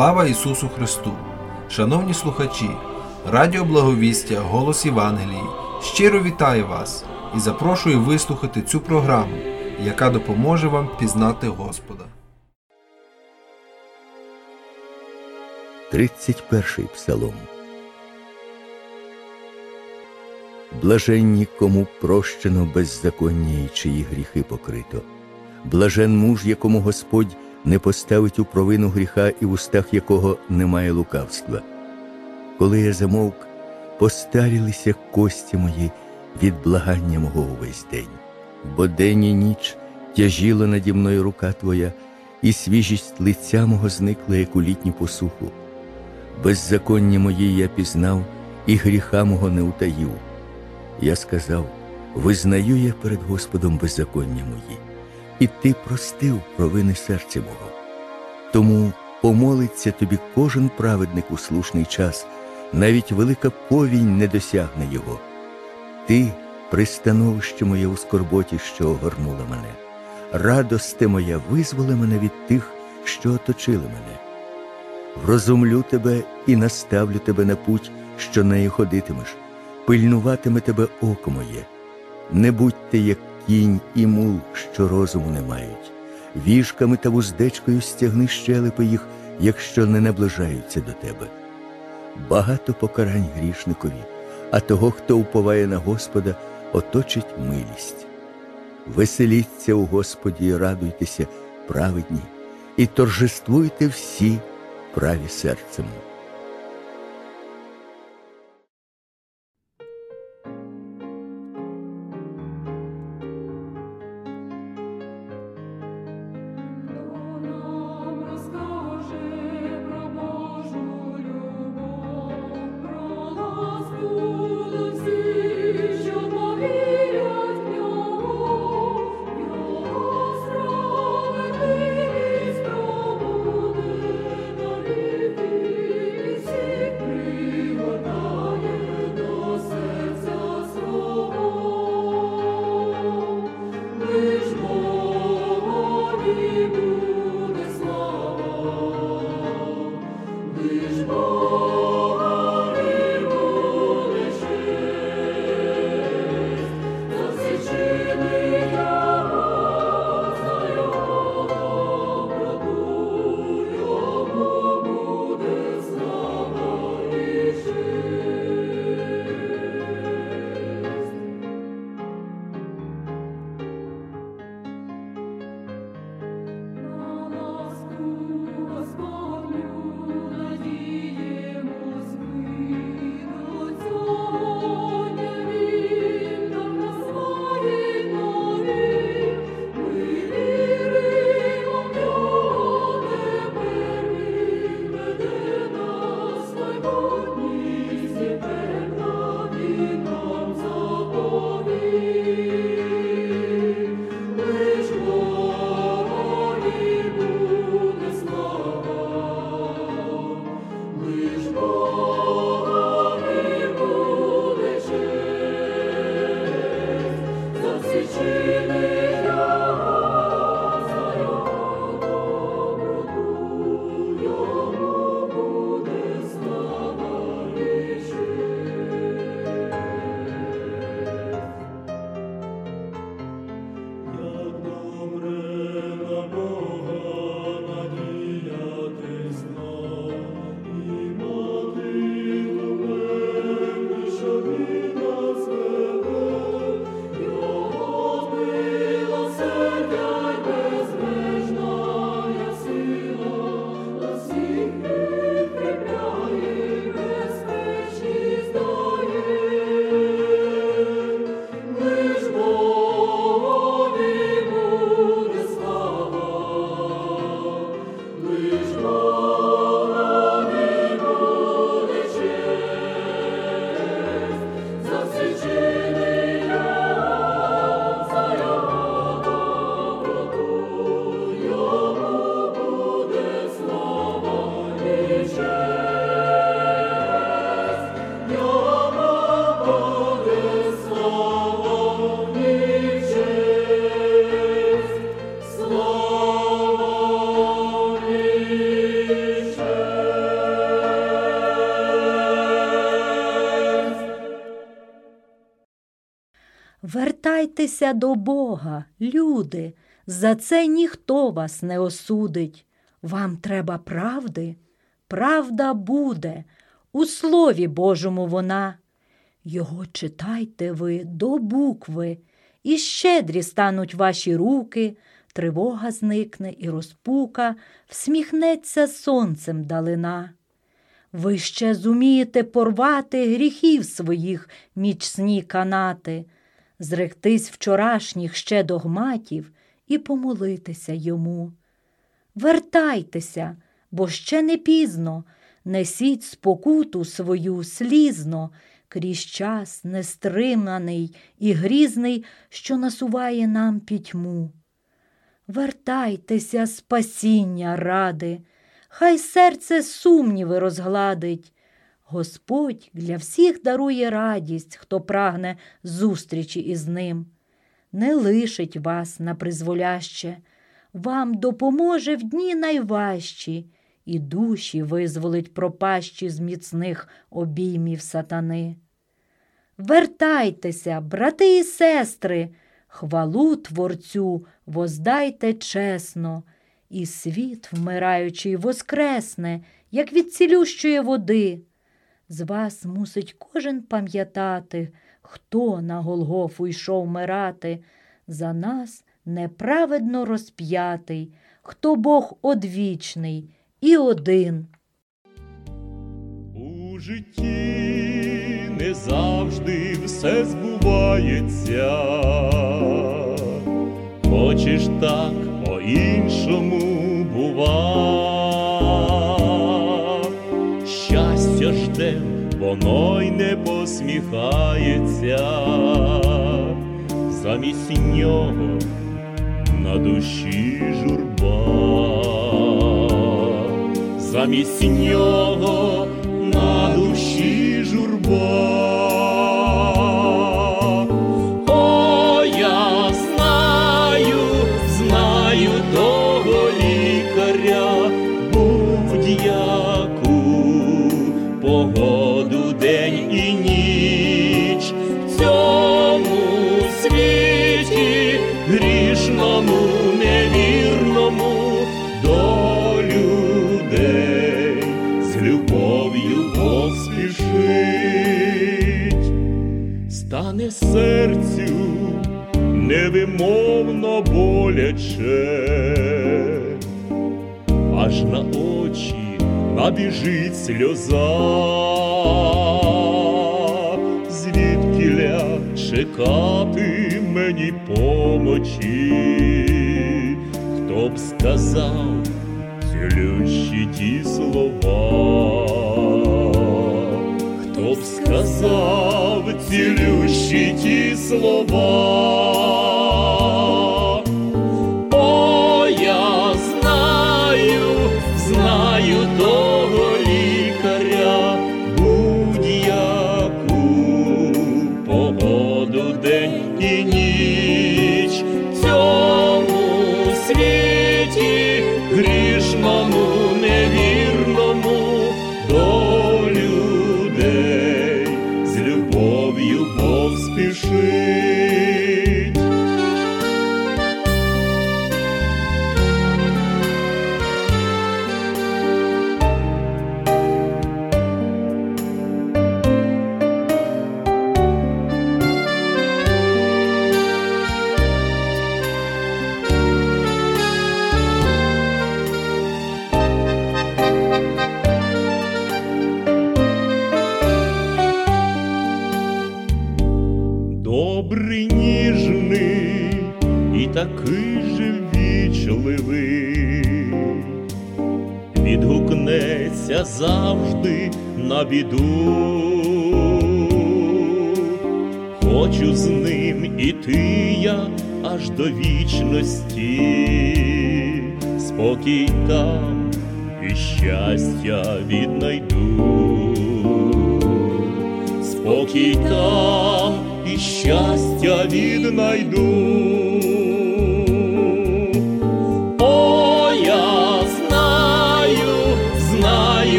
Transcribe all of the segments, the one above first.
Слава Ісусу Христу! Шановні слухачі, Радіо Благовістя, Голос Євангелії щиро вітаю вас і запрошую вислухати цю програму, яка допоможе вам пізнати Господа. 31 псалом. Блаженні, кому прощено беззаконня і чиї гріхи покрито. Блажен муж, якому Господь не поставить у провину гріха і в устах якого немає лукавства. Коли я замовк, постарілися кості мої від благання мого увесь день, бо день і ніч тяжіла наді мною рука Твоя, і свіжість лиця мого зникла, як у літню посуху. Беззаконня мої я пізнав, і гріха мого не утаїв. Я сказав: визнаю я перед Господом беззаконня мої і ти простив провини серця мого. Тому помолиться тобі кожен праведник у слушний час, навіть велика повінь не досягне його. Ти пристановище моє у скорботі, що огорнула мене, радости моя визволи мене від тих, що оточили мене. Врозумлю тебе і наставлю тебе на путь, що нею ходитимеш, пильнуватиме тебе око моє. Не будьте, як кінь і мул, що розуму не мають, віжками та вуздечкою стягни щелепи їх, якщо не наближаються до тебе. Багато покарань грішникові, а того, хто уповає на Господа, оточить милість. Веселіться у Господі і радуйтеся, праведні, і торжествуйте всі праві серцем. Вертайтеся до Бога, люди, за це ніхто вас не осудить. Вам треба правди? Правда буде, у Слові Божому вона. Його читайте ви до букви, і щедрі стануть ваші руки, тривога зникне і розпука, всміхнеться сонцем далина. Ви ще зумієте порвати гріхів своїх мічсні канати, зректись вчорашніх ще догматів і помолитися йому. Вертайтеся, бо ще не пізно, несіть спокуту свою слізно, крізь час нестриманий і грізний, що насуває нам пітьму. Вертайтеся, спасіння ради, хай серце сумніви розгладить. Господь для всіх дарує радість, хто прагне зустрічі із ним. Не лишить вас на призволяще, вам допоможе в дні найважчі, і душі визволить пропащі з міцних обіймів сатани. Вертайтеся, брати і сестри, хвалу Творцю воздайте чесно, і світ, вмираючий, воскресне, як від цілющої води. З вас мусить кожен пам'ятати, хто на Голгофу йшов мирати, за нас неправедно розп'ятий, хто Бог одвічний і один. У житті не завжди все збувається. Хочеш так, по-іншому бува. Воно й не посміхається. Замість нього на душі журба замість нього на душі журба. Невимовно боляче, аж на очі набіжить сльоза, звідкіля чекати мені помочі, хто б сказав цілющі ті слова, хто б сказав цілющі ті слова.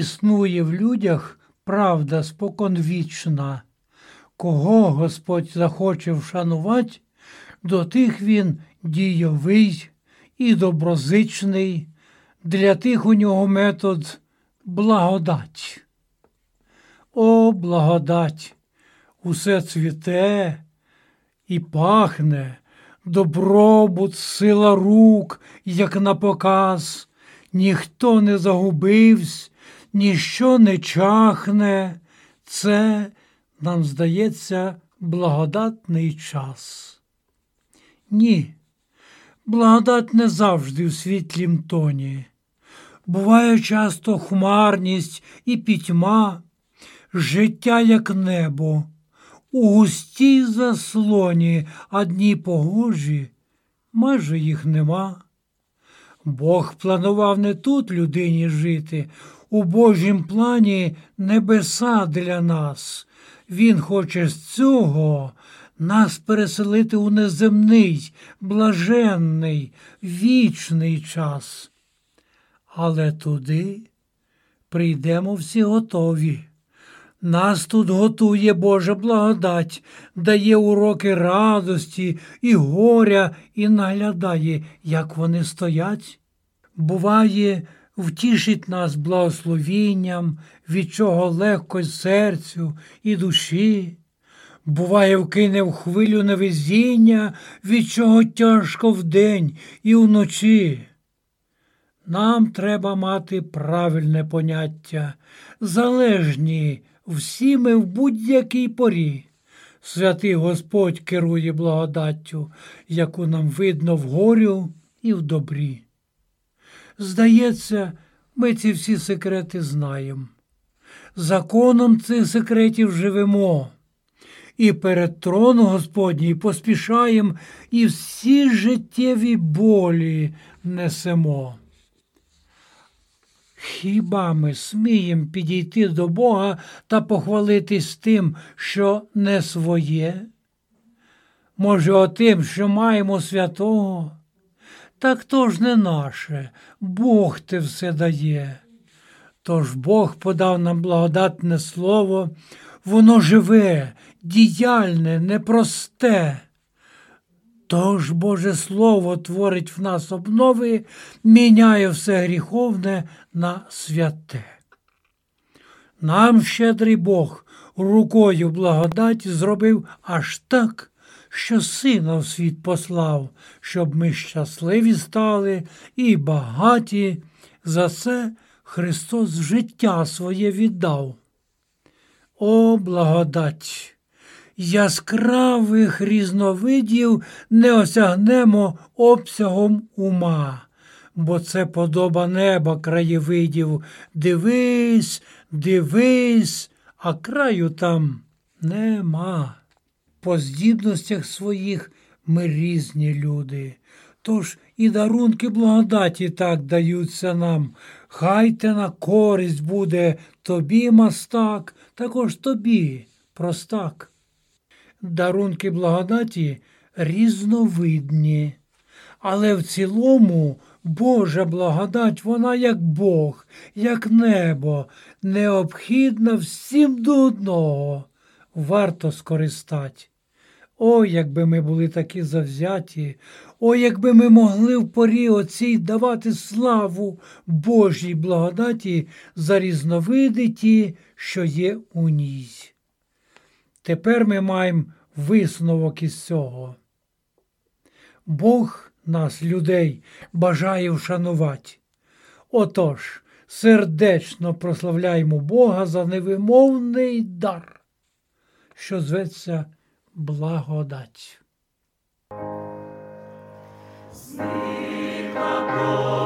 Існує в людях правда споконвічна. Кого Господь захоче вшанувати, до тих він дійовий і доброзичний, для тих у нього метод благодать. О, благодать! Усе цвіте і пахне, добробут, сила рук, як на показ, ніхто не загубився, ніщо не чахне. Це, нам здається, благодатний час. Ні, благодать не завжди у світлім тоні. Буває часто хмарність і пітьма, життя як небо, у густій заслоні, а дні погожі, майже їх нема. Бог планував не тут людині жити, у Божім плані небеса для нас. Він хоче з цього нас переселити у неземний, блаженний, вічний час. Але туди прийдемо всі готові. Нас тут готує Божа благодать, дає уроки радості і горя, і наглядає, як вони стоять. Буває, втішить нас благословінням, від чого легко серцю і душі. Буває, вкине в хвилю невезіння, від чого тяжко вдень і вночі. Нам треба мати правильне поняття, залежні всі ми в будь-якій порі. Святий Господь керує благодаттю, яку нам видно в горю і в добрі. Здається, ми ці всі секрети знаємо. Законом цих секретів живемо. І перед троном Господній поспішаємо і всі життєві болі несемо. Хіба ми сміємо підійти до Бога та похвалитись тим, що не своє? Може, отим, що маємо святого? Так то ж не наше, Бог те все дає. Тож Бог подав нам благодатне слово, воно живе, діяльне, непросте. Тож Боже Слово творить в нас обнови, міняє все гріховне на святе. Нам щедрий Бог рукою благодать зробив аж так, що сина в світ послав, щоб ми щасливі стали і багаті. За це Христос життя своє віддав. О, благодать! Яскравих різновидів не осягнемо обсягом ума, бо це подоба неба краєвидів. Дивись, дивись, а краю там нема. По здібностях своїх ми різні люди. Тож і дарунки благодаті так даються нам. Хай те на користь буде тобі, мастак, також тобі, простак. Дарунки благодаті різновидні, але в цілому Божа благодать, вона як Бог, як небо, необхідна всім до одного. Варто скористати. О, якби ми були такі завзяті, о, якби ми могли в порі оцій давати славу Божій благодаті за різновиди ті, що є у ній. Тепер ми маємо висновок із цього. Бог нас, людей, бажає вшанувати. Отож, сердечно прославляємо Бога за невимовний дар, що зветься благодать. дає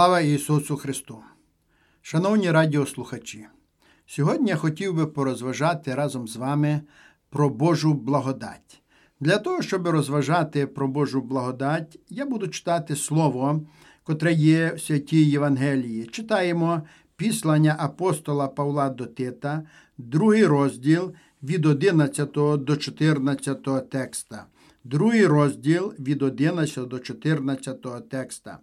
Слава Ісусу Христу! Шановні радіослухачі, сьогодні я хотів би порозважати разом з вами про Божу благодать. Для того, щоб розважати про Божу благодать, я буду читати слово, котре є в святій Євангелії. Читаємо післання апостола Павла до Тита, другий розділ від 11 до 14 текста. Другий розділ від 11 до 14 текста.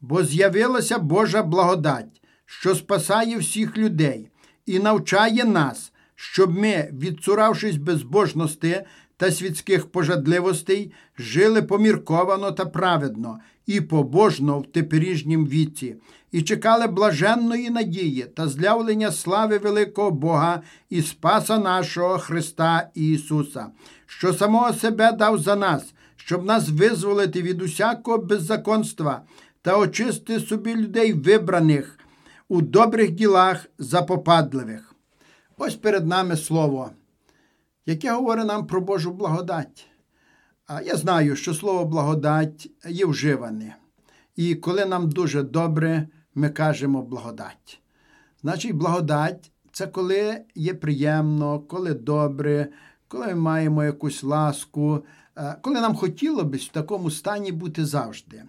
Бо з'явилася Божа благодать, що спасає всіх людей і навчає нас, щоб ми, відцуравшись безбожності та світських пожадливостей, жили помірковано та праведно і побожно в теперішнім віці, і чекали блаженної надії та злявлення слави великого Бога і Спаса нашого Христа Ісуса, що самого себе дав за нас, щоб нас визволити від усякого беззаконства та очисти собі людей вибраних у добрих ділах запопадливих. Ось перед нами слово, яке говорить нам про Божу благодать. А я знаю, що слово благодать є вживане. І коли нам дуже добре, ми кажемо благодать. Значить, благодать це коли є приємно, коли добре, коли ми маємо якусь ласку, е, коли нам хотіло б в такому стані бути завжди.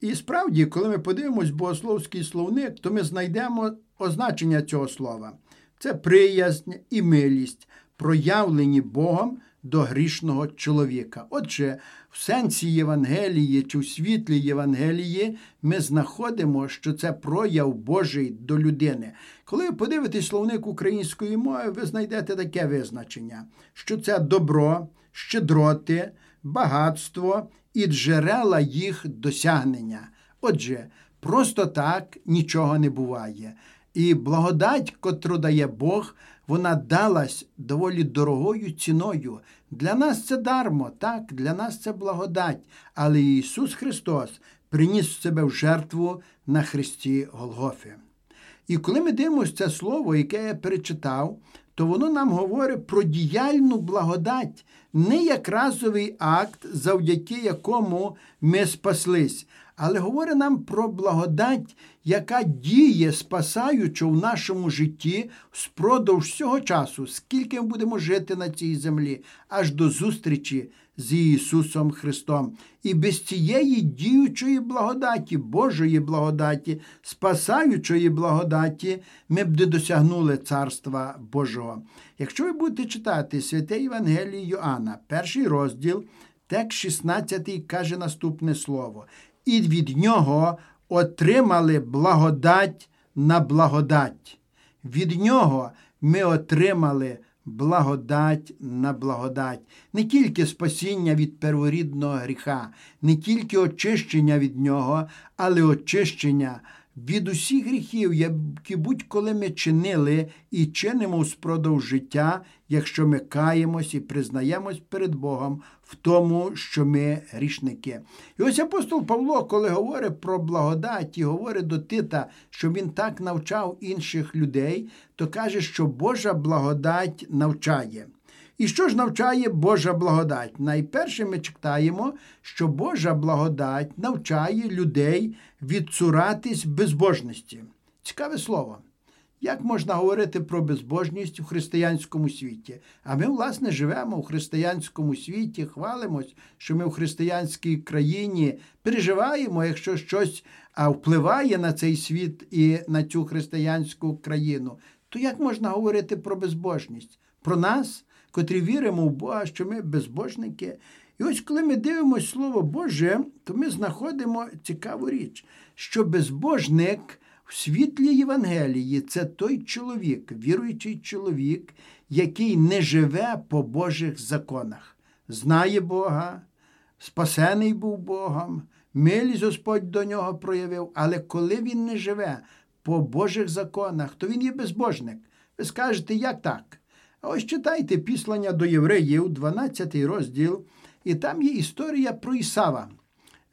І справді, коли ми подивимось богословський словник, то ми знайдемо означення цього слова. Це приязнь і милість, проявлені Богом до грішного чоловіка. Отже, в сенсі Євангелії чи в світлі Євангелії ми знаходимо, що це прояв Божий до людини. Коли ви подивитесь словник української мови, ви знайдете таке визначення, що це добро, щедроти, багатство і джерела їх досягнення. Отже, просто так нічого не буває. І благодать, котру дає Бог, вона далась доволі дорогою ціною. Для нас це дармо, так, для нас це благодать. Але Ісус Христос приніс себе в жертву на Христі Голгофи. І коли ми дивимося це слово, яке я перечитав, то воно нам говорить про діяльну благодать, не як разовий акт, завдяки якому ми спаслись, але говорить нам про благодать, яка діє, спасаючи в нашому житті спродовж всього часу, скільки ми будемо жити на цій землі, аж до зустрічі з Ісусом Христом. І без цієї діючої благодаті, Божої благодаті, спасаючої благодаті, ми б не досягнули Царства Божого. Якщо ви будете читати Святе Євангеліє Йоанна, перший розділ, текст 16 каже наступне слово. І від нього отримали благодать на благодать. Від нього ми отримали благодать на благодать. Не тільки спасіння від перворідного гріха, не тільки очищення від нього, але очищення від усіх гріхів, які будь-коли ми чинили і чинимо спродовж життя, якщо ми каємось і признаємось перед Богом в тому, що ми грішники. І ось апостол Павло, коли говорить про благодать і говорить до Тита, що він так навчав інших людей, то каже, що Божа благодать навчає. І що ж навчає Божа благодать? Найперше ми читаємо, що Божа благодать навчає людей відцуратись безбожності. Цікаве слово. Як можна говорити про безбожність у християнському світі? А ми, власне, живемо у християнському світі, хвалимось, що ми в християнській країні переживаємо, якщо щось впливає на цей світ і на цю християнську країну. То як можна говорити про безбожність? Про нас, котрі віримо в Бога, що ми безбожники. І ось коли ми дивимося Слово Боже, то ми знаходимо цікаву річ, що безбожник в світлі Євангелії це той чоловік, віруючий чоловік, який не живе по Божих законах, знає Бога, спасений був Богом, милість Господь до нього проявив, але коли він не живе по Божих законах, то він є безбожник. Ви скажете, як так? Ось читайте післання до євреїв, 12 розділ, і там є історія про Ісава,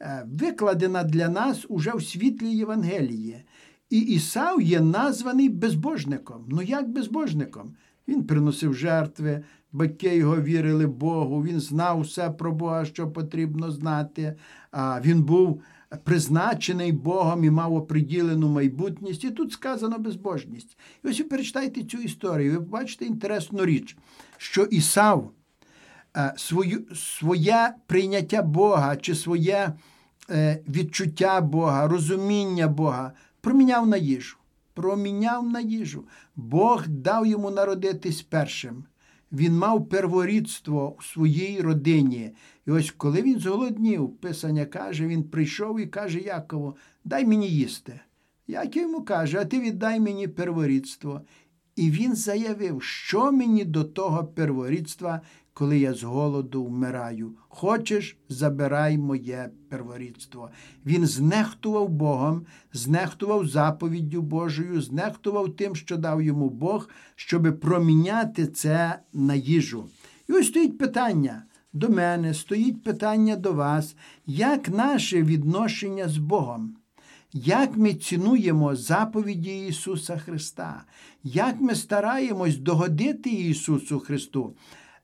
е, викладена для нас уже в світлі Євангелії. І Ісав є названий безбожником. Ну як безбожником? Він приносив жертви, батьки його вірили Богу, він знав все про Бога, що потрібно знати. Він був призначений Богом і мав оприділену майбутність. І тут сказано безбожність. І ось ви перечитайте цю історію. Ви побачите інтересну річ, що Ісав е, свою, своє прийняття Бога чи своє е, відчуття Бога, розуміння Бога проміняв на їжу. Проміняв на їжу. Бог дав йому народитись першим. Він мав перворідство у своїй родині. І ось коли він зголоднів, Писання каже, він прийшов і каже Якову, дай мені їсти. Яків йому каже, а ти віддай мені перворідство. І він заявив, що мені до того перворідства, коли я з голоду вмираю. Хочеш, забирай моє перворідство. Він знехтував Богом, знехтував заповіддю Божою, знехтував тим, що дав йому Бог, щоб проміняти це на їжу. І ось стоїть питання до мене, стоїть питання до вас, як наше відношення з Богом? Як ми цінуємо заповіді Ісуса Христа, як ми стараємось догодити Ісусу Христу.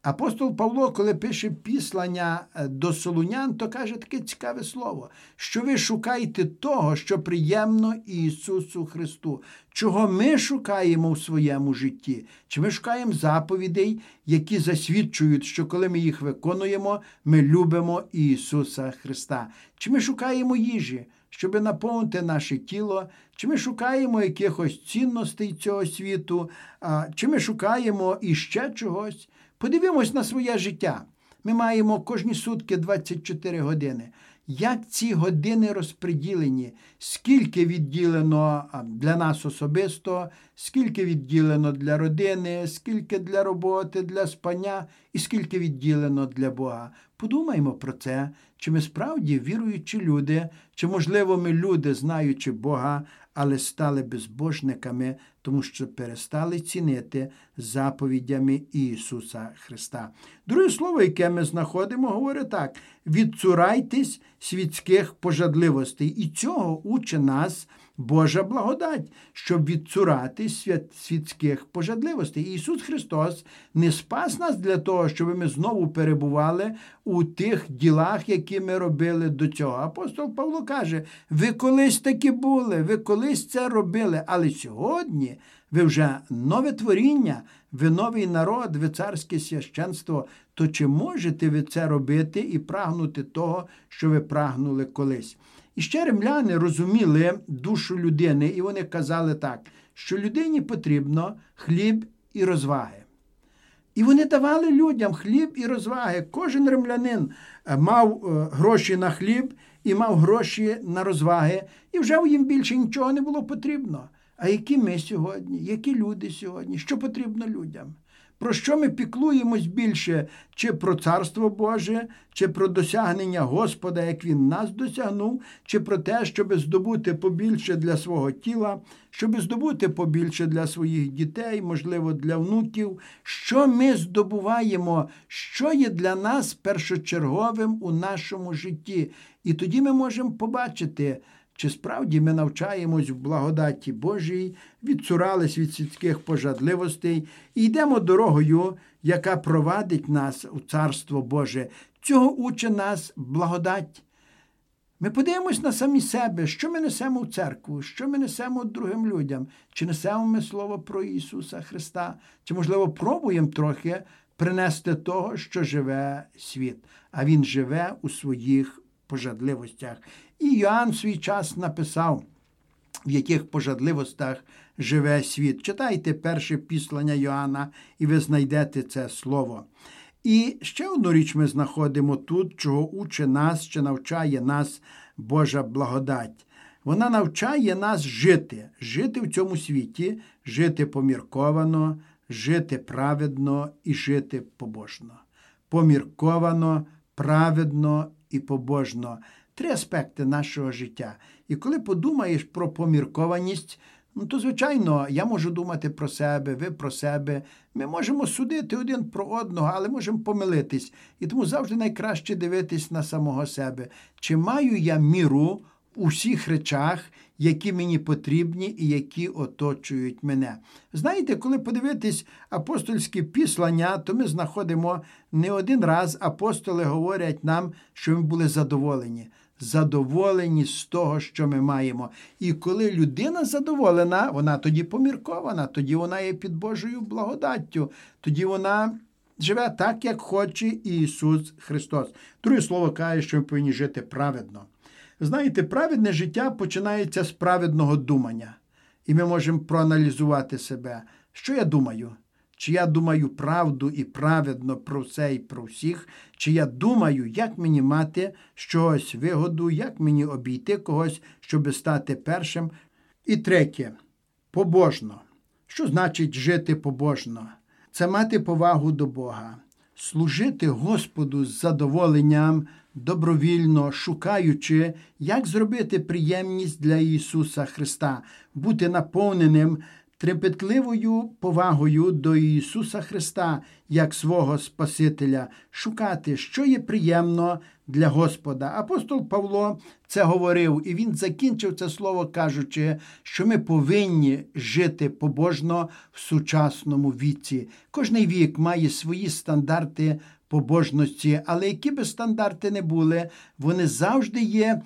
Апостол Павло, коли пише післання до Солунян, то каже таке цікаве слово, що ви шукаєте того, що приємно Ісусу Христу. Чого ми шукаємо в своєму житті? Чи ми шукаємо заповідей, які засвідчують, що коли ми їх виконуємо, ми любимо Ісуса Христа? Чи ми шукаємо їжі? щоб наповнити наше тіло, чи ми шукаємо якихось цінностей цього світу, чи ми шукаємо іще чогось. Подивимось на своє життя. Ми маємо кожні сутки 24 години. Як ці години розподілені, скільки відділено для нас особисто, скільки відділено для родини, скільки для роботи, для спання і скільки відділено для Бога. Подумаймо про це, чи ми справді віруючі люди, чи, можливо, ми люди, знаючи Бога, але стали безбожниками, тому що перестали цінити заповідями Ісуса Христа. Друге слово, яке ми знаходимо, говорить так: відцурайтесь світських пожадливостей. І цього учить нас Божа благодать, щоб відцуратись світських пожадливостей. Ісус Христос не спас нас для того, щоб ми знову перебували у тих ділах, які ми робили до цього. Апостол Павло каже: ви колись такі були, ви колись це робили, але сьогодні ви вже нове творіння, ви новий народ, ви царське священство. То чи можете ви це робити і прагнути того, що ви прагнули колись? І ще римляни розуміли душу людини, і вони казали так, що людині потрібно хліб і розваги. І вони давали людям хліб і розваги. Кожен римлянин мав гроші на хліб і мав гроші на розваги, і вже їм більше нічого не було потрібно. А які ми сьогодні, які люди сьогодні, що потрібно людям? Про що ми піклуємось більше? Чи про Царство Боже, чи про досягнення Господа, як Він нас досягнув, чи про те, щоб здобути побільше для свого тіла, щоб здобути побільше для своїх дітей, можливо, для внуків. Що ми здобуваємо, що є для нас першочерговим у нашому житті? І тоді ми можемо побачити. Чи справді ми навчаємось в благодаті Божій, відцурались від світських пожадливостей і йдемо дорогою, яка провадить нас у Царство Боже. Цього учить нас благодать. Ми подивимось на самі себе, що ми несемо в церкву, що ми несемо другим людям, чи несемо ми слово про Ісуса Христа, чи, можливо, пробуємо трохи принести того, що живе світ, а Він живе у своїх пожадливостях. І Йоанн в свій час написав, в яких пожадливостях живе світ. Читайте перше післання Йоанна, і ви знайдете це слово. І ще одну річ ми знаходимо тут, чого учить нас, чи навчає нас Божа благодать. Вона навчає нас жити, жити в цьому світі, жити помірковано, жити праведно і жити побожно. Помірковано, праведно і побожно. Три аспекти нашого життя. І коли подумаєш про поміркованість, ну то, звичайно, я можу думати про себе, ви про себе. Ми можемо судити один про одного, але можемо помилитись. І тому завжди найкраще дивитись на самого себе. Чи маю я міру у всіх речах, які мені потрібні і які оточують мене. Знаєте, коли подивитись апостольські післання, то ми знаходимо не один раз апостоли говорять нам, що ми були задоволені. Задоволені з того, що ми маємо. І коли людина задоволена, вона тоді поміркована, тоді вона є під Божою благодаттю, тоді вона живе так, як хоче Ісус Христос. Друге слово каже, що ми повинні жити праведно. Знаєте, праведне життя починається з праведного думання. І ми можемо проаналізувати себе. Що я думаю? Чи я думаю правду і праведно про все і про всіх, чи я думаю, як мені мати щось вигоду, як мені обійти когось, щоб стати першим. І третє побожно. Що значить жити побожно? Це мати повагу до Бога, служити Господу з задоволенням, добровільно шукаючи, як зробити приємність для Ісуса Христа, бути наповненим трепетливою повагою до Ісуса Христа як свого Спасителя, шукати, що є приємно для Господа. Апостол Павло це говорив, і він закінчив це слово, кажучи, що ми повинні жити побожно в сучасному віці. Кожний вік має свої стандарти побожності, але які би стандарти не були, вони завжди є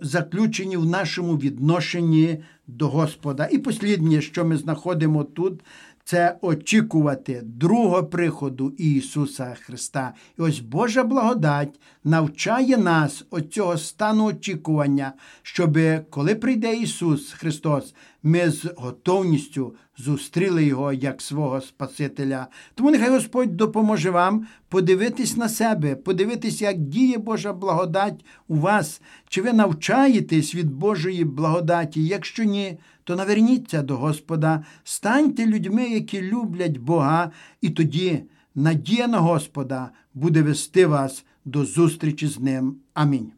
заключені в нашому відношенні до Господа. І посліднє, що ми знаходимо тут, це очікувати другого приходу Ісуса Христа. І ось Божа благодать навчає нас оцього стану очікування, щоб коли прийде Ісус Христос, ми з готовністю зустріли Його як свого Спасителя. Тому нехай Господь допоможе вам подивитись на себе, подивитись, як діє Божа благодать у вас, чи ви навчаєтесь від Божої благодаті. Якщо ні, то наверніться до Господа, станьте людьми, які люблять Бога, і тоді надія на Господа буде вести вас до зустрічі з Ним. Амінь.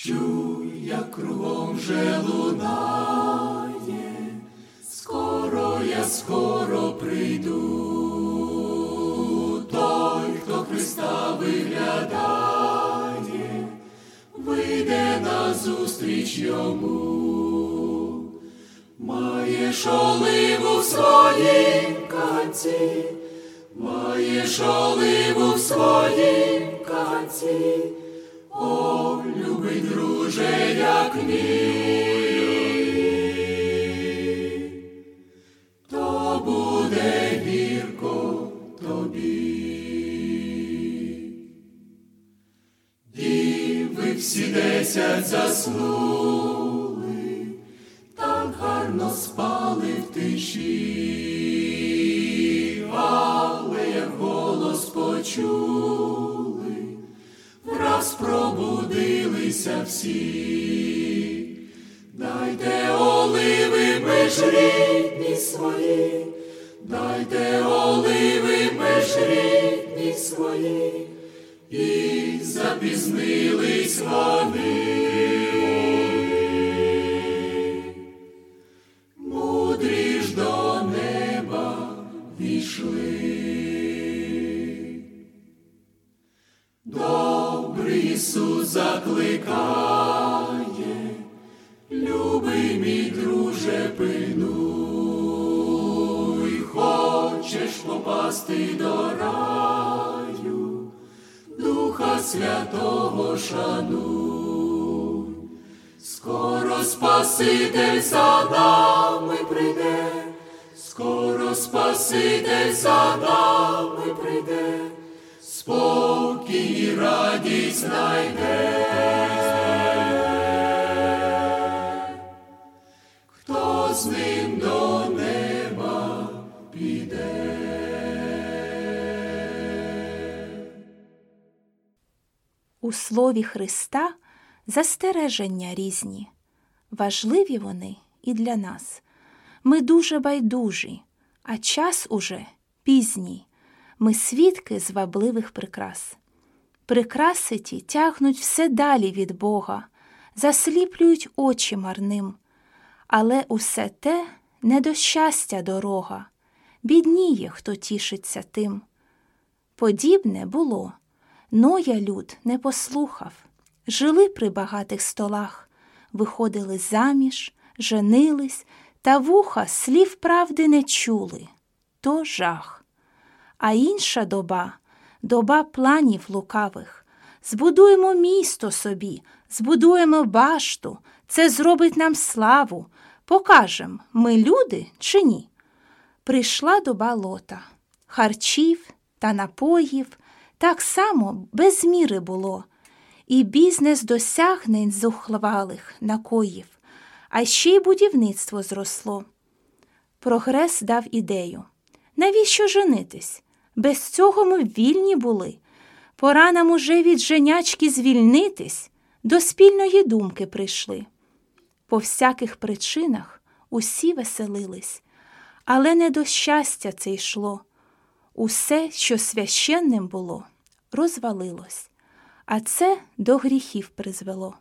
Чуй, як кругом вже лунає, скоро я скоро прийду, той, хто Христа виглядає, вийде на зустріч йому, маєш оливу в своїм канці, маєш оливу в своїм канці. О, любий друже, як ні, заснули, так гарно спали в тиші, але як голос почули враз пробудилися всі, У слові Христа застереження різні. Важливі вони і для нас. Ми дуже байдужі, а час уже пізній. Ми свідки звабливих прикрас. Прикраси ті тягнуть все далі від Бога, засліплюють очі марним. Але усе те не до щастя дорога, бідніє, хто тішиться тим. Подібне було. Ноя люд не послухав, жили при багатих столах, виходили заміж, женились, та вуха слів правди не чули. То жах. А інша доба доба планів лукавих. Збудуємо місто собі, збудуємо башту, це зробить нам славу. Покажем, ми люди чи ні. Прийшла доба лота, харчів та напоїв так само без міри було, і бізнес досягнень зухвалих накоїв, а ще й будівництво зросло. Прогрес дав ідею. Навіщо женитись? Без цього ми вільні були. Пора нам уже від женячки звільнитись, до спільної думки прийшли. По всяких причинах усі веселились, але не до щастя це йшло. Усе, що священним було, розвалилось, а це до гріхів призвело.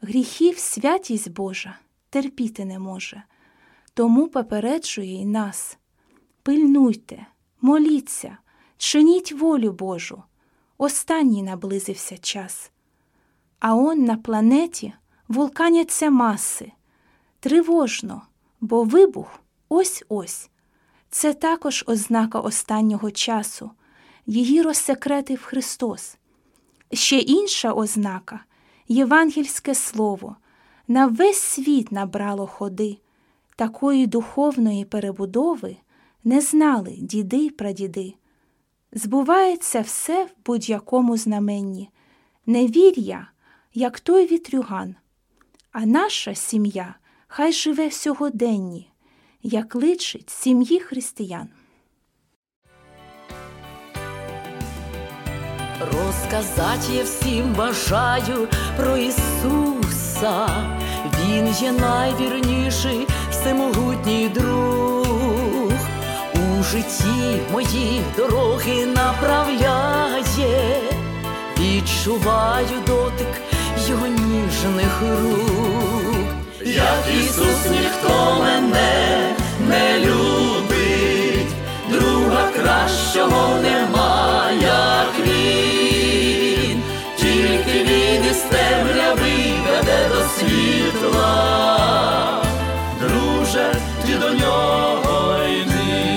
Гріхів святість Божа терпіти не може, тому попереджує й нас. Пильнуйте, моліться, чиніть волю Божу. Останній наблизився час. А он на планеті вулканяться маси. Тривожно, бо вибух ось ось. Це також ознака останнього часу. Її розсекретив Христос. Ще інша ознака євангельське слово, на весь світ набрало ходи. Такої духовної перебудови не знали діди й прадіди. Збувається все в будь-якому знаменні, невір'я, як той вітрюган. А наша сім'я хай живе сьогоденні, як личить сім'ї християн. Розказать я всім бажаю про Ісуса, Він є найвірніший, всемогутній друг, у житті мої дороги направляє, відчуваю дотик його ніжних рук. Як Ісус ніхто мене не любить, друга кращого нема, як він, тільки він із темряви веде до світла, друже, ти до нього йди.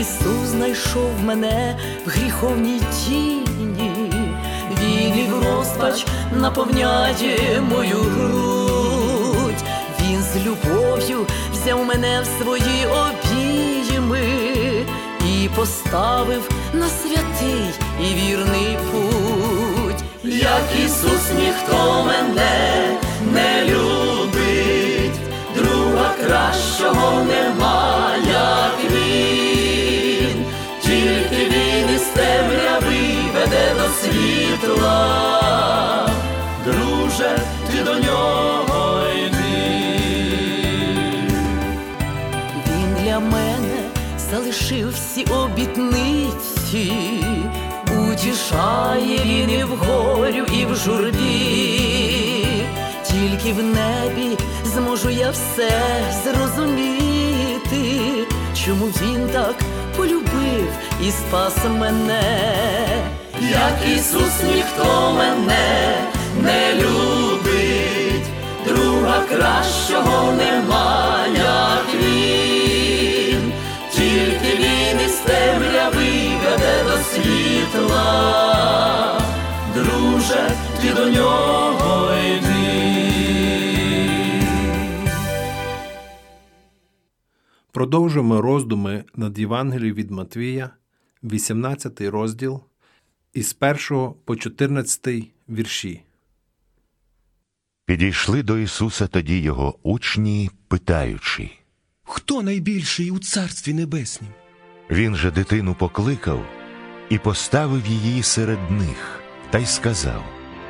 Ісус знайшов мене в гріховній розпач наповняє мою грудь, Він з любов'ю взяв мене в свої обійми і поставив на святий і вірний путь. Як Ісус ніхто мене обітниці, утішає він і в горю, і в журбі, тільки в небі зможу я все зрозуміти, чому він так полюбив і спас мене, як Ісус ніхто мене не любить, друга кращого нема, як він, він із темряви веде до світла, друже, ти до нього йди. Продовжуємо роздуми над Євангелією від Матвія, 18 розділ, із 1 по 14 вірші. Підійшли до Ісуса тоді його учні, питаючи. Хто найбільший у Царстві Небеснім? Він же дитину покликав і поставив її серед них, та й сказав.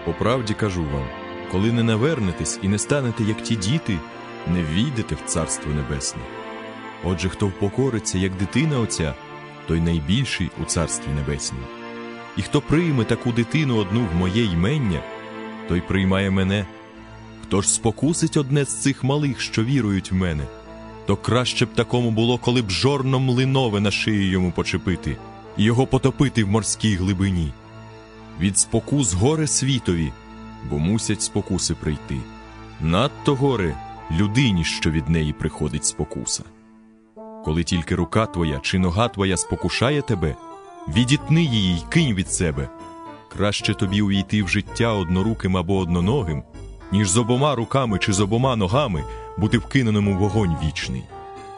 По правді кажу вам, коли не навернетесь і не станете, як ті діти, не війдете в Царство Небесне. Отже, хто впокориться, як дитина оця, той найбільший у Царстві Небеснім. І хто прийме таку дитину одну в моє ймення, той приймає мене. Хто ж спокусить одне з цих малих, що вірують в мене, то краще б такому було, коли б жорно млинове на шию йому почепити і його потопити в морській глибині. Від спокус горе світові, бо мусять спокуси прийти. Надто горе людині, що від неї приходить спокуса. Коли тільки рука твоя чи нога твоя спокушає тебе, відітни її й кинь від себе. Краще тобі увійти в життя одноруким або одноногим, ніж з обома руками чи з обома ногами бути вкиненим у вогонь вічний.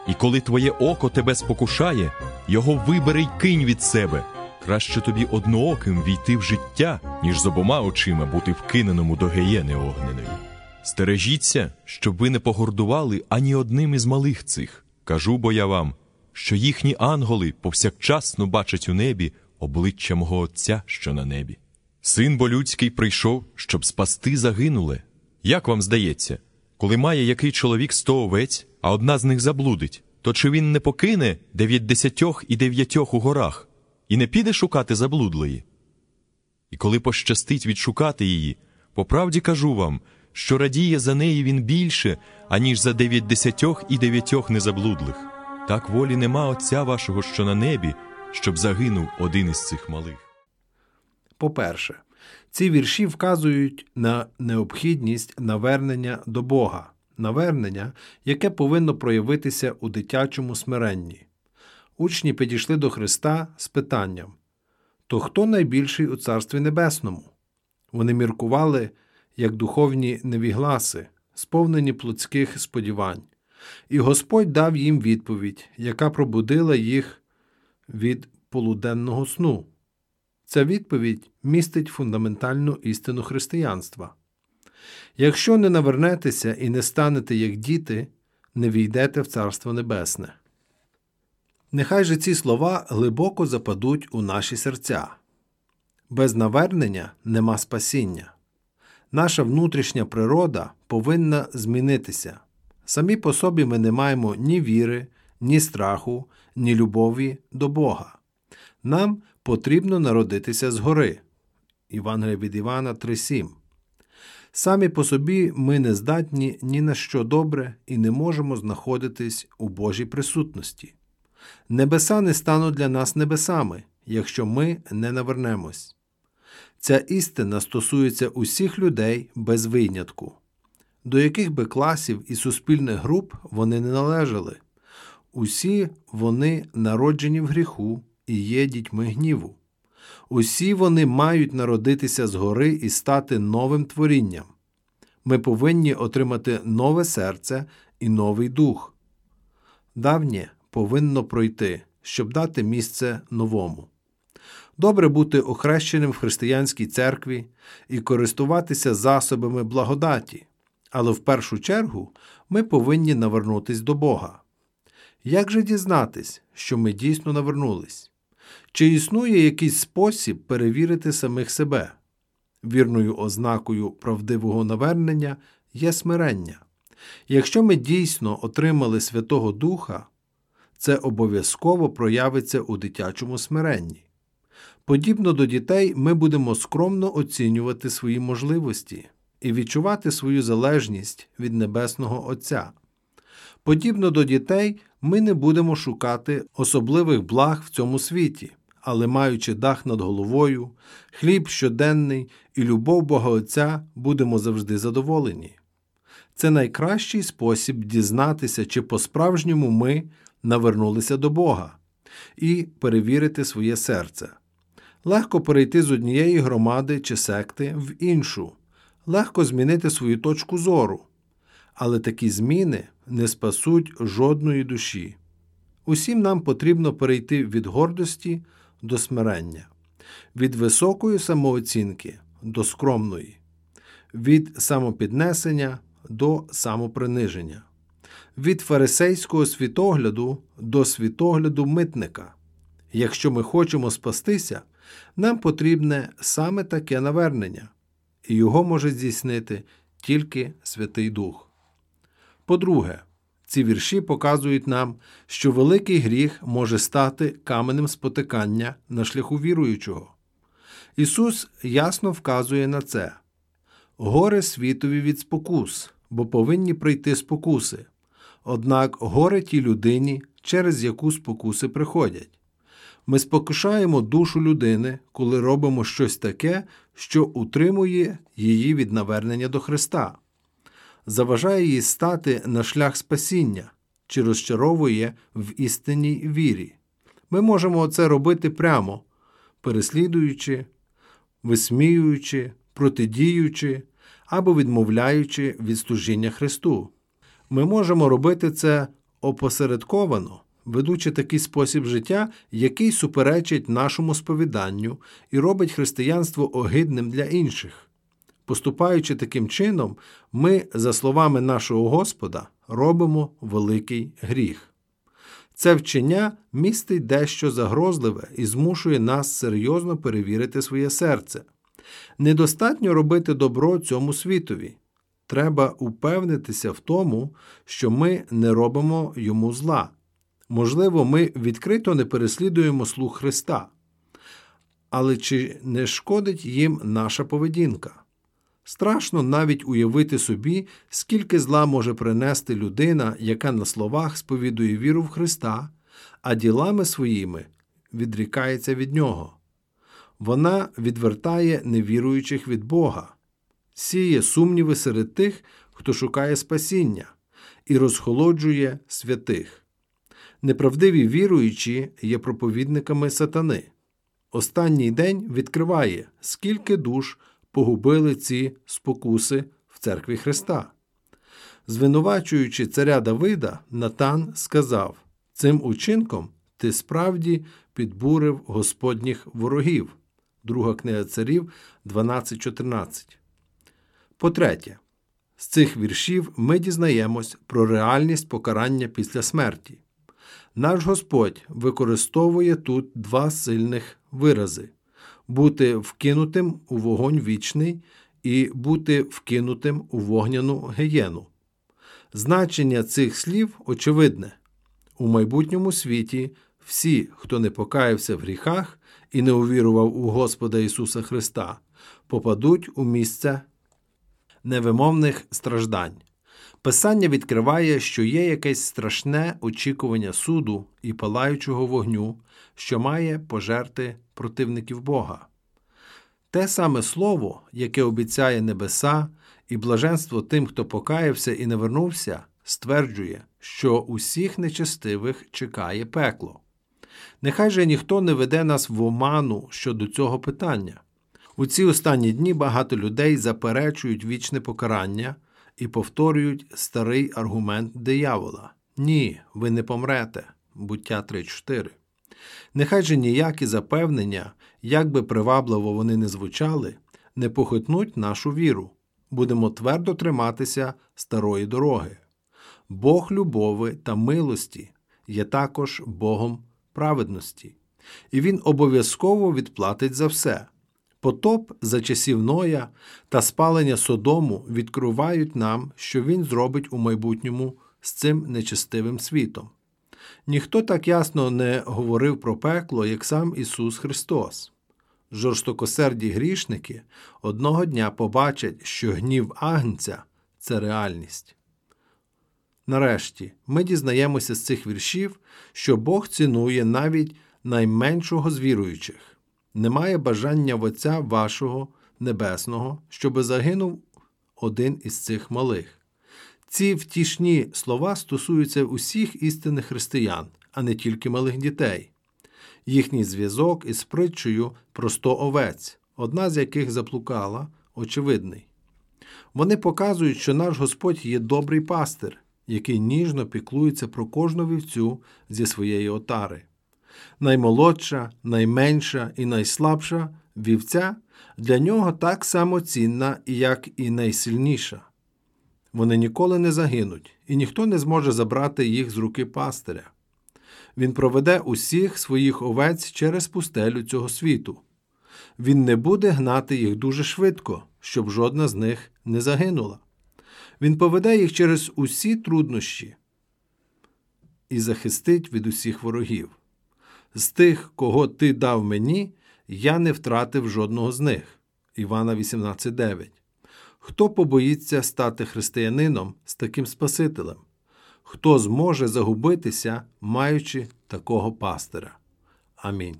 І коли твоє око тебе спокушає, його вибери й кинь від себе. Краще тобі однооким війти в життя, ніж з обома очима бути вкиненому до геєни огненої. Стережіться, щоб ви не погордували ані одним із малих цих. Кажу бо я вам, що їхні анголи повсякчасно бачать у небі обличчя мого Отця, що на небі. Син бо людський прийшов, щоб спасти загинуле. Як вам здається, коли має який чоловік сто овець, а одна з них заблудить, то чи він не покине дев'ятдесятьох і дев'ятьох у горах, і не піде шукати заблудлої? І коли пощастить відшукати її, по правді кажу вам, що радіє за неї він більше, аніж за дев'ятдесятьох і дев'ятьох незаблудлих. Так волі нема Отця вашого, що на небі, щоб загинув один із цих малих. По-перше, ці вірші вказують на необхідність навернення до Бога, навернення, яке повинно проявитися у дитячому смиренні. Учні підійшли до Христа з питанням То хто найбільший у Царстві Небесному? Вони міркували, як духовні невігласи, сповнені плотських сподівань, і Господь дав їм відповідь, яка пробудила їх від полуденного сну. Ця відповідь містить фундаментальну істину християнства. Якщо не навернетеся і не станете як діти, не війдете в Царство Небесне. Нехай же ці слова глибоко западуть у наші серця. Без навернення нема спасіння. Наша внутрішня природа повинна змінитися. Самі по собі ми не маємо ні віри, ні страху, ні любові до Бога. Нам потрібно народитися згори. Івангелія від Івана 3.7. Самі по собі ми не здатні ні на що добре і не можемо знаходитись у Божій присутності. Небеса не стануть для нас небесами, якщо ми не навернемось. Ця істина стосується усіх людей без винятку, до яких би класів і суспільних груп вони не належали. Усі вони народжені в гріху і є дітьми гніву. Усі вони мають народитися згори і стати новим творінням. Ми повинні отримати нове серце і новий дух. Давнє повинно пройти, щоб дати місце новому. Добре бути охрещеним в християнській церкві і користуватися засобами благодаті, але в першу чергу ми повинні навернутись до Бога. Як же дізнатись, що ми дійсно навернулись? Чи існує якийсь спосіб перевірити самих себе? Вірною ознакою правдивого навернення є смирення. Якщо ми дійсно отримали Святого Духа, це обов'язково проявиться у дитячому смиренні. Подібно до дітей, ми будемо скромно оцінювати свої можливості і відчувати свою залежність від Небесного Отця. Подібно до дітей, ми не будемо шукати особливих благ в цьому світі, але маючи дах над головою, хліб щоденний і любов Бога Отця, будемо завжди задоволені. Це найкращий спосіб дізнатися, чи по-справжньому ми навернулися до Бога, і перевірити своє серце. Легко перейти з однієї громади чи секти в іншу, легко змінити свою точку зору, але такі зміни не спасуть жодної душі. Усім нам потрібно перейти від гордості до смирення, від високої самооцінки до скромної, від самопіднесення до самоприниження, від фарисейського світогляду до світогляду митника. Якщо ми хочемо спастися, нам потрібне саме таке навернення, і його може здійснити тільки Святий Дух. По-друге, ці вірші показують нам, що великий гріх може стати каменем спотикання на шляху віруючого. Ісус ясно вказує на це горе світові від спокус, бо повинні прийти спокуси. Однак горе тій людині, через яку спокуси приходять. Ми спокушаємо душу людини, коли робимо щось таке, що утримує її від навернення до Христа, заважає їй стати на шлях спасіння чи розчаровує в істинній вірі. Ми можемо це робити прямо, переслідуючи, висміюючи, протидіючи або відмовляючи від служіння Христу. Ми можемо робити це опосередковано, ведучи такий спосіб життя, який суперечить нашому сповіданню і робить християнство огидним для інших. Поступаючи таким чином, ми, за словами нашого Господа, робимо великий гріх. Це вчення містить дещо загрозливе і змушує нас серйозно перевірити своє серце. Недостатньо робити добро цьому світові. Треба упевнитися в тому, що ми не робимо йому зла. Можливо, ми відкрито не переслідуємо слух Христа. Але чи не шкодить їм наша поведінка? Страшно навіть уявити собі, скільки зла може принести людина, яка на словах сповідує віру в Христа, а ділами своїми відрікається від Нього. Вона відвертає невіруючих від Бога, сіє сумніви серед тих, хто шукає спасіння, і розхолоджує святих. Неправдиві віруючі є проповідниками сатани. Останній день відкриває, скільки душ погубили ці спокуси в церкві Христа. Звинувачуючи царя Давида, Натан сказав: Цим учинком ти справді підбурив Господніх ворогів. Друга книга царів 12.14. По-третє, з цих віршів ми дізнаємось про реальність покарання після смерті. Наш Господь використовує тут два сильних вирази бути вкинутим у вогонь вічний і бути вкинутим у вогняну гієну. Значення цих слів очевидне у майбутньому світі всі, хто не покаявся в гріхах і не увірував у Господа Ісуса Христа, попадуть у місце невимовних страждань. Писання відкриває, що є якесь страшне очікування суду і палаючого вогню, що має пожерти противників Бога. Те саме слово, яке обіцяє небеса і блаженство тим, хто покаявся і не вернувся, стверджує, що усіх нечестивих чекає пекло. Нехай же ніхто не веде нас в оману щодо цього питання. У ці останні дні багато людей заперечують вічне покарання і повторюють старий аргумент диявола Ні, ви не помрете. Буття 3.4. Нехай же ніякі запевнення, як би привабливо вони не звучали, не похитнуть нашу віру. Будемо твердо триматися старої дороги. Бог любови та милості є також Богом праведності, і Він обов'язково відплатить за все. Потоп за часів Ноя та спалення Содому відкривають нам, що він зробить у майбутньому з цим нечестивим світом. Ніхто так ясно не говорив про пекло, як сам Ісус Христос. Жорстокосерді грішники одного дня побачать, що гнів агнця це реальність. Нарешті ми дізнаємося з цих віршів, що Бог цінує навіть найменшого з віруючих. Немає бажання в Отця вашого Небесного, щоби загинув один із цих малих. Ці втішні слова стосуються усіх істинних християн, а не тільки малих дітей. Їхній зв'язок із притчею про сто овець, одна з яких заплукала, очевидний. Вони показують, що наш Господь є добрий пастир, який ніжно піклується про кожну вівцю зі своєї отари. Наймолодша, найменша і найслабша вівця для нього так само цінна, як і найсильніша. Вони ніколи не загинуть, і ніхто не зможе забрати їх з руки пастиря. Він проведе усіх своїх овець через пустелю цього світу. Він не буде гнати їх дуже швидко, щоб жодна з них не загинула. Він поведе їх через усі труднощі і захистить від усіх ворогів. З тих, кого ти дав мені, я не втратив жодного з них. Івана 18.9. Хто побоїться стати християнином з таким Спасителем? Хто зможе загубитися, маючи такого пастира? Амінь.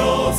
Що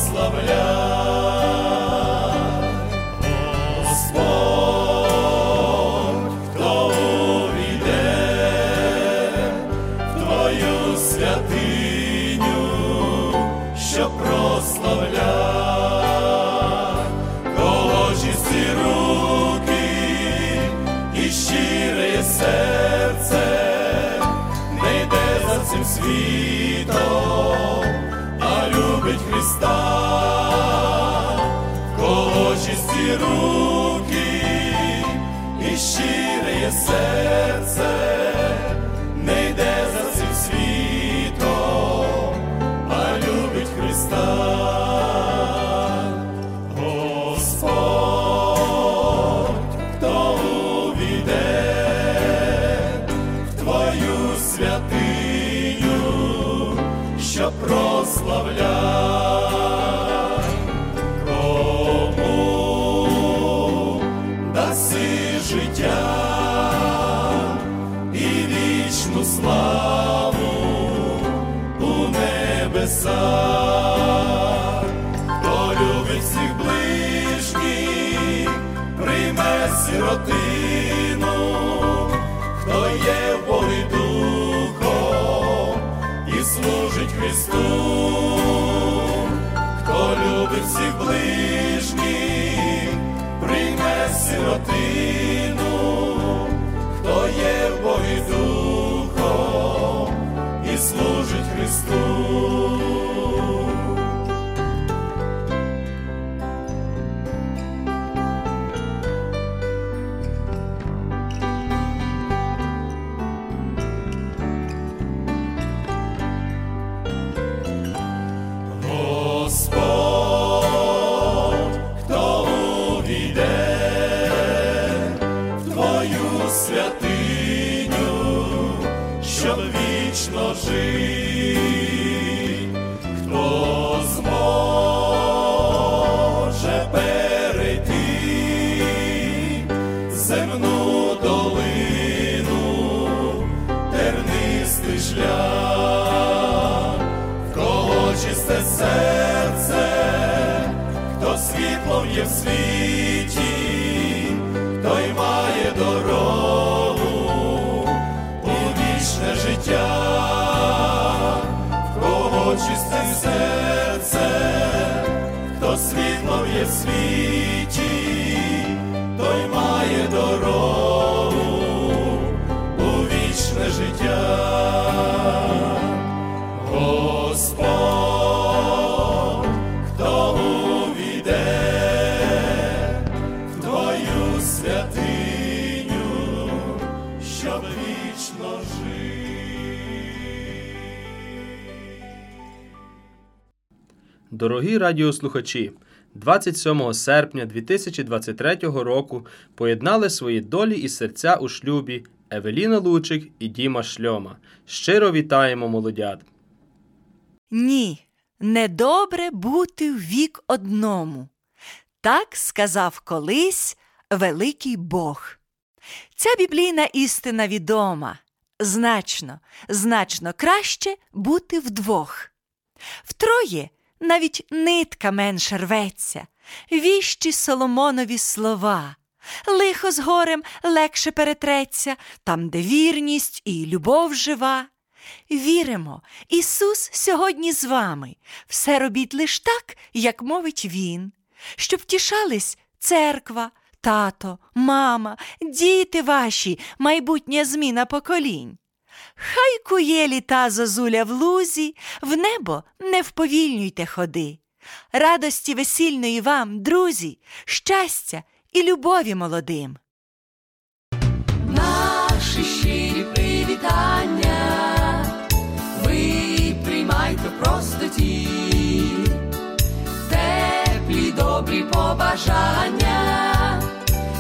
прославляє, любить всіх ближніх, вічне життя, в кого чисте серце, хто світлом є в Дорогі радіослухачі, 27 серпня 2023 року поєднали свої долі і серця у шлюбі Евеліна Лучик і Діма Шльома. Щиро вітаємо молодят! Ні, недобре бути в вік одному. Так сказав колись великий Бог. Ця біблійна істина відома. Значно, значно краще бути вдвох. Втроє навіть нитка менше рветься, віщі Соломонові слова. Лихо з горем легше перетреться, там, де вірність і любов жива. Віримо, Ісус сьогодні з вами. Все робіть лиш так, як мовить Він, щоб втішались церква, тато, мама, діти ваші, майбутня зміна поколінь. Хай кує літа зозуля в лузі, в небо не вповільнюйте ходи. Радості весільної вам, друзі, щастя і любові молодим. Наші щирі привітання, ви приймайте простоті, теплі добрі побажання,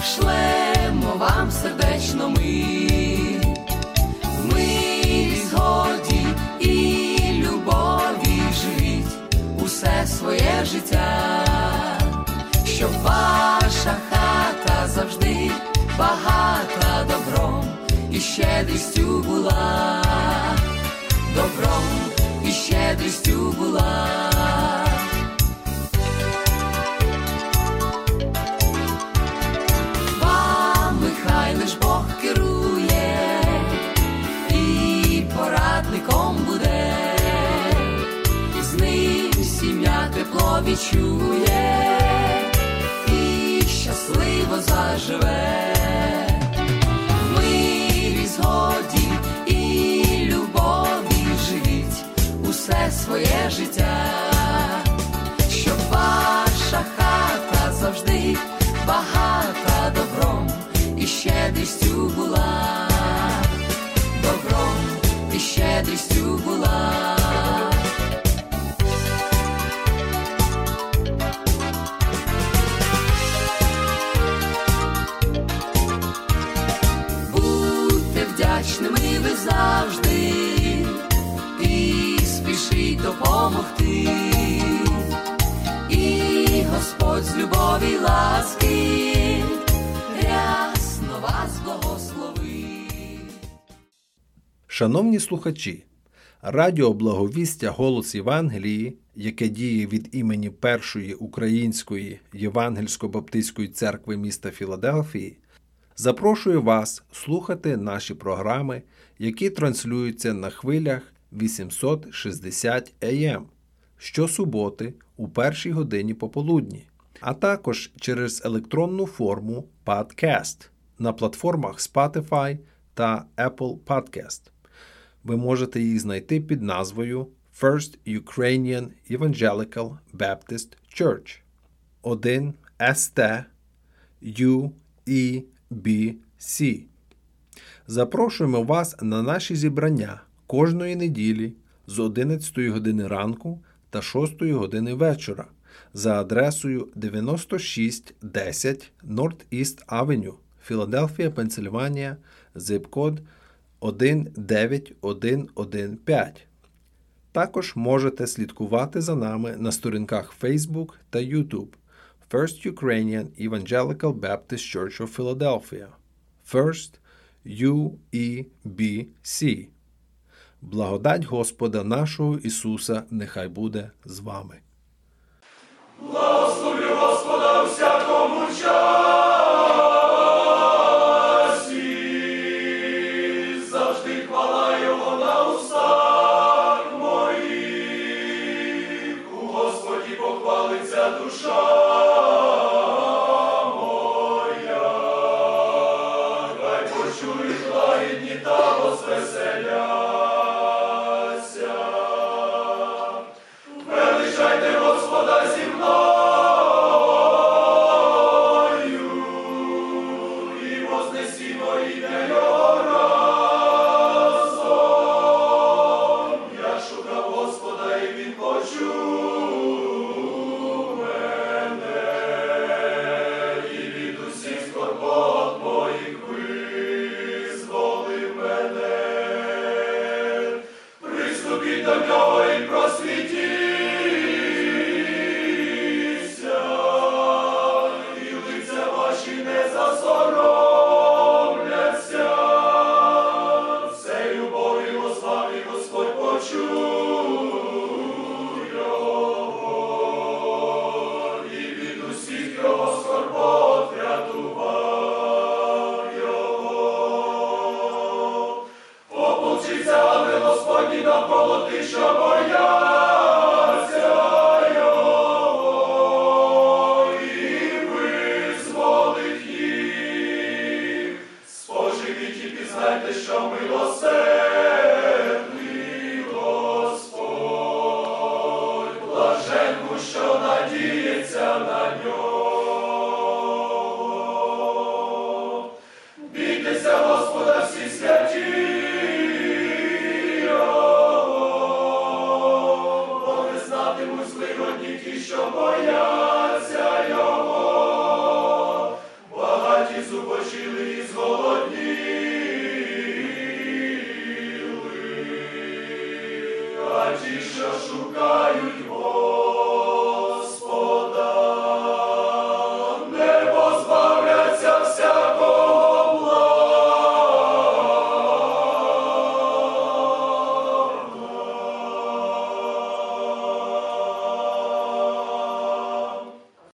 шлемо вам сердечно ми, життя, щоб ваша хата завжди багата добром і щедрістю була, добром і щедрістю була. Відчує і щасливо заживе. В мирі, згоді і любові живіть усе своє життя, щоб ваша хата завжди багата добром і щедрістю була, добром і щедрістю була. Завжди і спішіть допомогти. І Господь з любові ласки рясно вас. Шановні слухачі, Радіо Благовістя Голос Євангелії, яке діє від імені Першої Української Євангельсько-Баптистської церкви міста Філадельфії, запрошує вас слухати наші програми, які транслюються на хвилях 860 AM щосуботи у першій годині пополудні, а також через електронну форму Podcast на платформах Spotify та Apple Podcast. Ви можете їх знайти під назвою First Ukrainian Evangelical Baptist Church 1 ST UEBC. Запрошуємо вас на наші зібрання кожної неділі з 11 години ранку та 6 години вечора за адресою 9610 North East Avenue, Філадельфія, Пенсильванія, зип-код 19115. Також можете слідкувати за нами на сторінках Facebook та YouTube First Ukrainian Evangelical Baptist Church of Philadelphia First UEBC. Благодать Господа нашого Ісуса нехай буде з вами. Благослови Господа всякому часі,